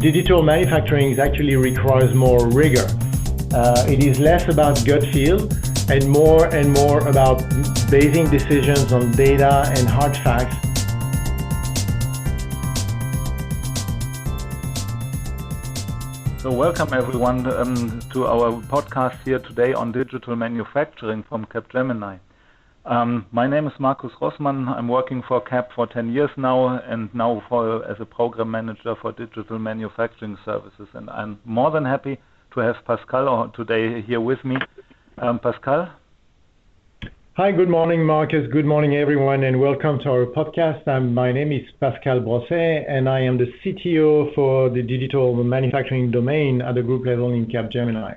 digital manufacturing actually requires more rigor. Uh, it is less about gut feel and more and more about basing decisions on data and hard facts. So welcome everyone um, to our podcast here today on digital manufacturing from Capgemini. Um, my name is Markus Rossmann. I'm working for CAP for 10 years now and now for, as a program manager for digital manufacturing services. And I'm more than happy to have Pascal today here with me. Um, Pascal? Hi, good morning, Markus. Good morning, everyone, and welcome to our podcast. Um, my name is Pascal Brosset, and I am the CTO for the digital manufacturing domain at the group level in Capgemini.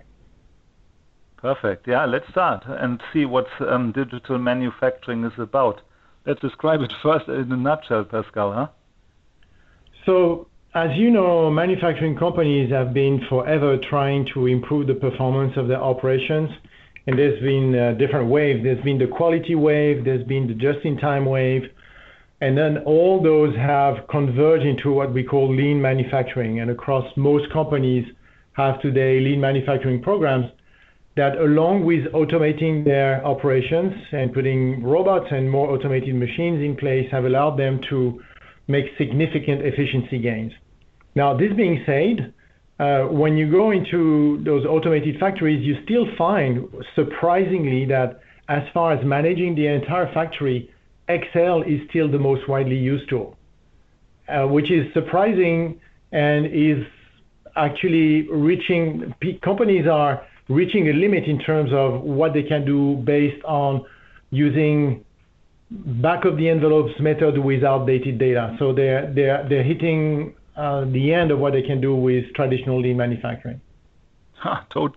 Perfect. Yeah, let's start and see what um, digital manufacturing is about. Let's describe it first in a nutshell, Pascal, huh? So, as you know, manufacturing companies have been forever trying to improve the performance of their operations and there's been different waves. There's been the quality wave, there's been the just-in-time wave, and then all those have converged into what we call lean manufacturing. And across most companies have today lean manufacturing programs that, along with automating their operations and putting robots and more automated machines in place, have allowed them to make significant efficiency gains. Now, this being said, uh, when you go into those automated factories, you still find, surprisingly, that as far as managing the entire factory, Excel is still the most widely used tool, uh, which is surprising and is actually reaching companies are reaching a limit in terms of what they can do based on using back of the envelopes method with outdated data. So they're hitting uh, the end of what they can do with traditional lean manufacturing.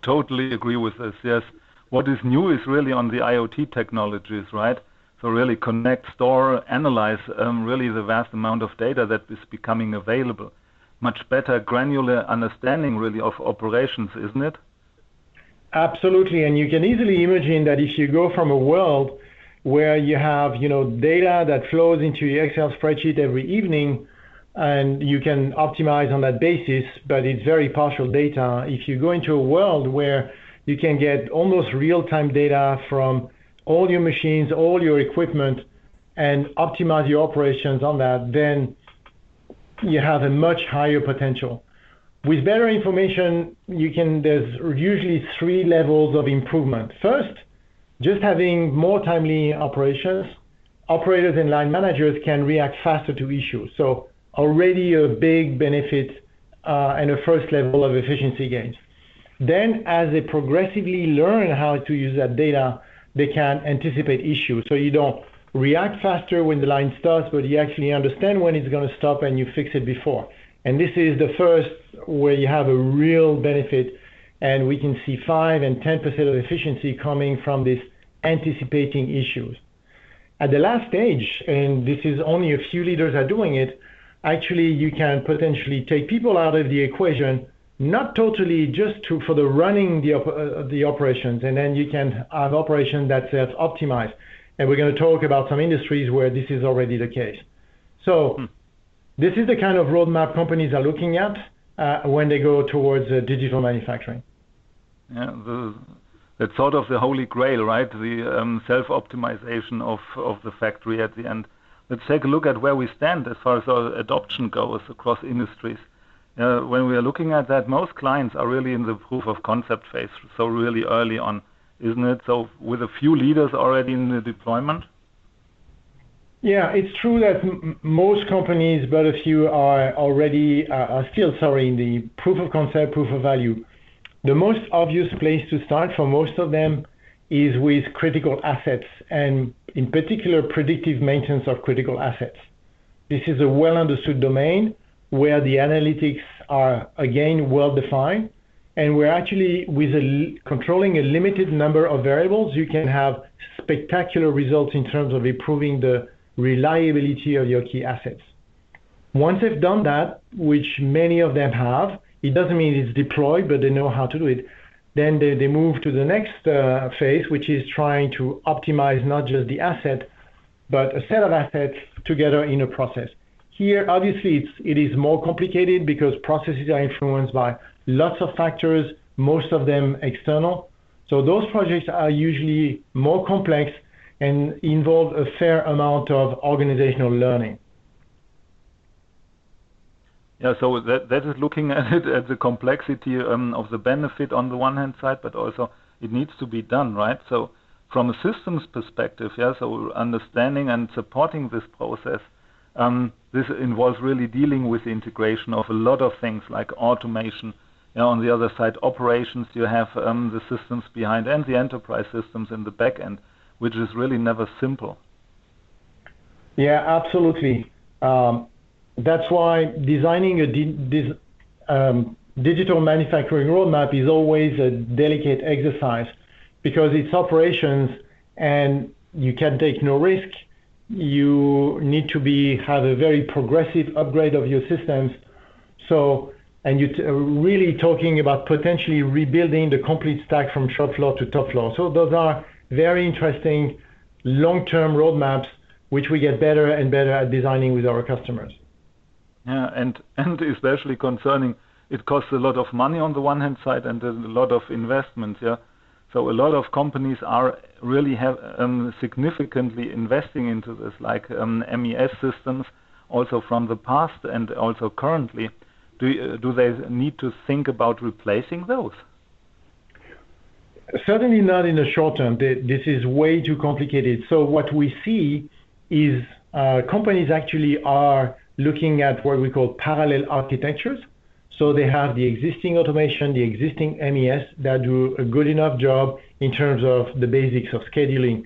Totally agree with this. Yes. What is new is really on the IoT technologies, right? So really connect, store, analyze um, really the vast amount of data that is becoming available. Much better granular understanding really of operations, isn't it? Absolutely. And you can easily imagine that if you go from a world where you have, you know, data that flows into your Excel spreadsheet every evening and you can optimize on that basis, but it's very partial data. If you go into a world where you can get almost real-time data from all your machines, all your equipment, and optimize your operations on that, then you have a much higher potential. With better information, you can. there's usually three levels of improvement. First, just having more timely operations, operators and line managers can react faster to issues. So already a big benefit uh, and a first level of efficiency gains. Then, as they progressively learn how to use that data, they can anticipate issues. So you don't react faster when the line starts, but you actually understand when it's going to stop and you fix it before. And this is the first where you have a real benefit, and we can see 5 and 10% of efficiency coming from this anticipating issues. At the last stage, and this is only a few leaders are doing it, actually you can potentially take people out of the equation, not totally just for the running the, uh, the operations, and then you can have operations that self-optimize. And we're going to talk about some industries where this is already the case. This is the kind of roadmap companies are looking at uh, when they go towards uh, digital manufacturing. Yeah, that's sort of the holy grail, right? The um, self-optimization of, of the factory at the end. Let's take a look at where we stand as far as our adoption goes across industries. When we are looking at that, most clients are really in the proof of concept phase, so really early on, isn't it? So with a few leaders already in the deployment? Yeah, it's true that most companies, but a few are already uh, are still, sorry, in the proof of concept, proof of value. The most obvious place to start for most of them is with critical assets and in particular predictive maintenance of critical assets. This is a well understood domain where the analytics are again well defined and we're actually with controlling a limited number of variables you can have spectacular results in terms of improving the reliability of your key assets. Once they've done that, which many of them have, it doesn't mean it's deployed, but they know how to do it. Then they, they move to the next uh, phase, which is trying to optimize not just the asset, but a set of assets together in a process. Here, obviously, it is more complicated because processes are influenced by lots of factors, most of them external. So those projects are usually more complex and involve a fair amount of organizational learning. Yeah, so that that is looking at it at the complexity um, of the benefit on the one hand side, but also it needs to be done, right? So from a systems perspective, yeah, so understanding and supporting this process, um, this involves really dealing with the integration of a lot of things like automation. Yeah, on the other side, operations, you have um, the systems behind and the enterprise systems in the back end, which is really never simple. Yeah, absolutely. Um, that's why designing a di- um, digital manufacturing roadmap is always a delicate exercise because it's operations and you can take no risk. You need to be have a very progressive upgrade of your systems. So, and you're really talking about potentially rebuilding the complete stack from shop floor to top floor. So those are very interesting long-term roadmaps, which we get better and better at designing with our customers. Yeah, and and especially concerning it costs a lot of money on the one hand side and a lot of investments. Yeah, so a lot of companies are really have um, significantly investing into this, like um, MES systems, also from the past and also currently. Do uh, do they need to think about replacing those? Certainly not in the short term. This is way too complicated. So what we see is uh, companies actually are looking at what we call parallel architectures. So they have the existing automation, the existing MES that do a good enough job in terms of the basics of scheduling.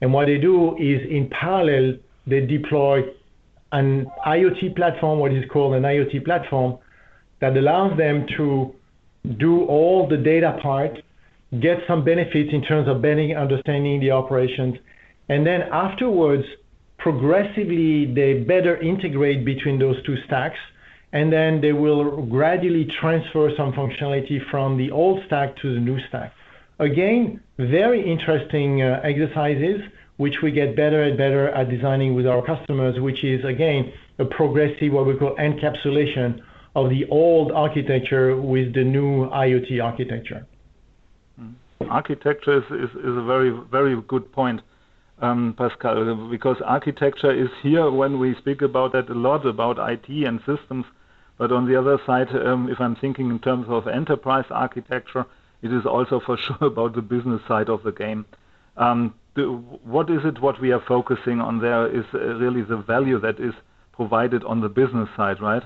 And what they do is in parallel, they deploy an IoT platform, what is called an IoT platform, that allows them to do all the data part, get some benefits in terms of better understanding the operations, and then afterwards progressively they better integrate between those two stacks, and then they will gradually transfer some functionality from the old stack to the new stack. Again, very interesting uh, exercises, which we get better and better at designing with our customers, which is, again, a progressive, what we call encapsulation of the old architecture with the new IoT architecture. Architecture is, is, is a very, very good point um, Pascal, because architecture is here when we speak about that a lot, about IT and systems. But on the other side, um, if I'm thinking in terms of enterprise architecture, it is also for sure about the business side of the game. Um, the, what is it what we are focusing on there is uh, really the value that is provided on the business side, right?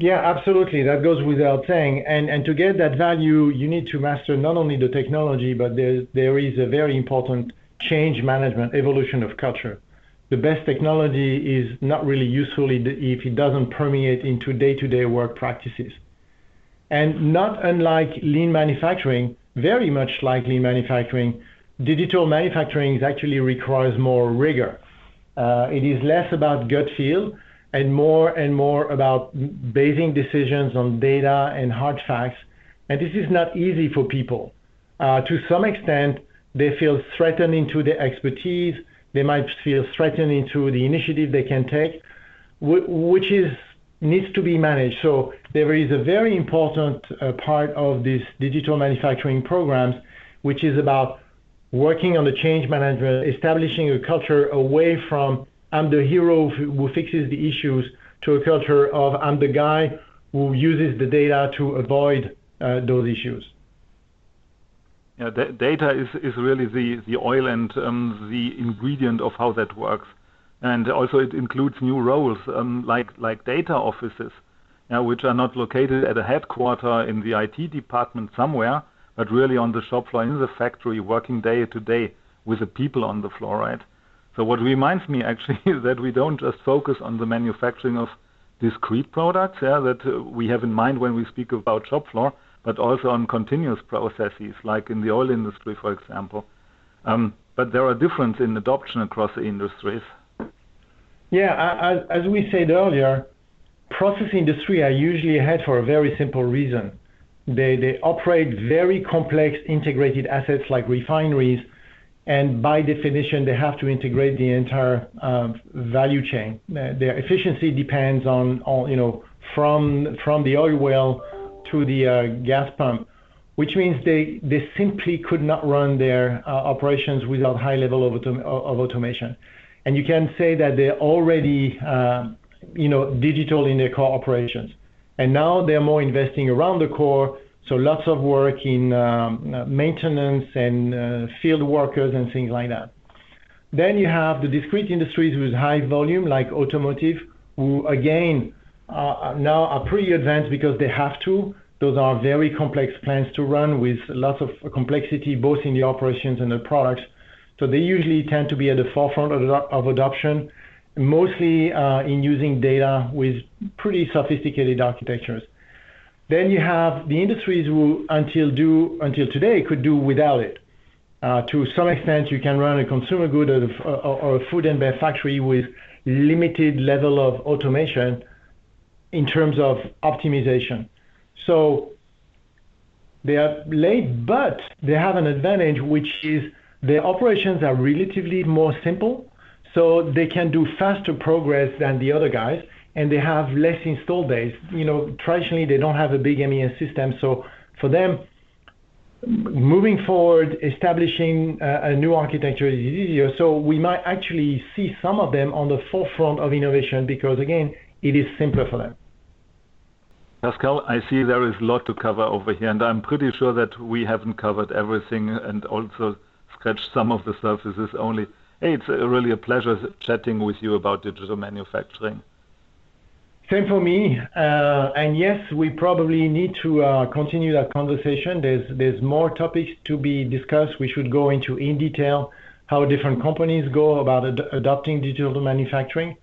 Yeah, absolutely. That goes without saying. And and to get that value, you need to master not only the technology, but there there is a very important change management, evolution of culture. The best technology is not really useful if it doesn't permeate into day-to-day work practices. And not unlike lean manufacturing, very much like lean manufacturing, digital manufacturing actually requires more rigor. Uh, it is less about gut feel and more and more about basing decisions on data and hard facts. And this is not easy for people. Uh, to some extent, they feel threatened into their expertise. They might feel threatened into the initiative they can take, which is needs to be managed. So there is a very important uh, part of this digital manufacturing programs, which is about working on the change management, establishing a culture away from I'm the hero who fixes the issues to a culture of I'm the guy who uses the data to avoid uh, those issues. Yeah, data is, really the, oil and um, the ingredient of how that works. And also it includes new roles um, like, data offices, which are not located at a headquarter in the IT department somewhere, but really on the shop floor in the factory, working day to day with the people on the floor, right? So what reminds me actually is that we don't just focus on the manufacturing of discrete products, yeah, that uh, we have in mind when we speak about shop floor, but also on continuous processes, like in the oil industry, for example. Um, but there are differences in adoption across the industries. Yeah, as, as we said earlier, process industry are usually ahead for a very simple reason. They, they operate very complex integrated assets like refineries, and by definition, they have to integrate the entire uh, value chain. Their efficiency depends on, on, you know, from the oil well to the uh, gas pump, which means they simply could not run their uh, operations without high level of, automation. And you can say that they're already, uh, you know, digital in their core operations, and now they're more investing around the core so lots of work in um, maintenance and uh, field workers and things like that. Then you have the discrete industries with high volume, like automotive, who again now are pretty advanced because they have to. Those are very complex plants to run with lots of complexity, both in the operations and the products. So they usually tend to be at the forefront of adoption, mostly uh, in using data with pretty sophisticated architectures. Then you have the industries who, until do until today, could do without it. Uh, to some extent, you can run a consumer good or, or a food and beverage factory with limited level of automation in terms of optimization. So they are late, but they have an advantage, which is their operations are relatively more simple, so they can do faster progress than the other guys and they have less install base. You know, traditionally, they don't have a big MES system, so for them, moving forward, establishing uh, a new architecture is easier. So we might actually see some of them on the forefront of innovation because, again, it is simpler for them. Pascal, I see there is a lot to cover over here, and I'm pretty sure that we haven't covered everything and also scratched some of the surfaces only. Hey, it's really a pleasure chatting with you about digital manufacturing. Same for me. Uh, and yes, we probably need to uh, continue that conversation. There's there's more topics to be discussed. We should go into in detail how different companies go about ad- adopting digital manufacturing.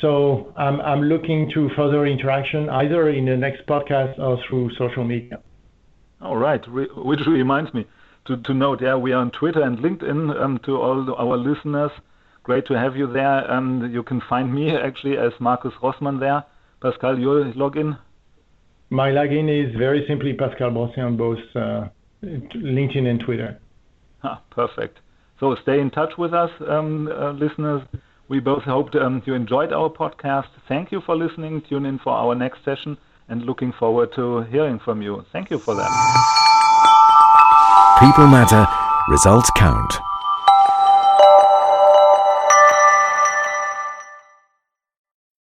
So I'm I'm looking to further interaction either in the next podcast or through social media. All right, which reminds me to, to note, yeah, we are on Twitter and LinkedIn um, to all our listeners. Great to have you there. You can find me actually as Markus Rossmann there. Pascal, your login? My login is very simply Pascal Brosset on both uh, LinkedIn and Twitter. Ah, perfect. So stay in touch with us, um, uh, listeners. We both hope um, you enjoyed our podcast. Thank you for listening. Tune in for our next session and looking forward to hearing from you. Thank you for that. People matter, results count.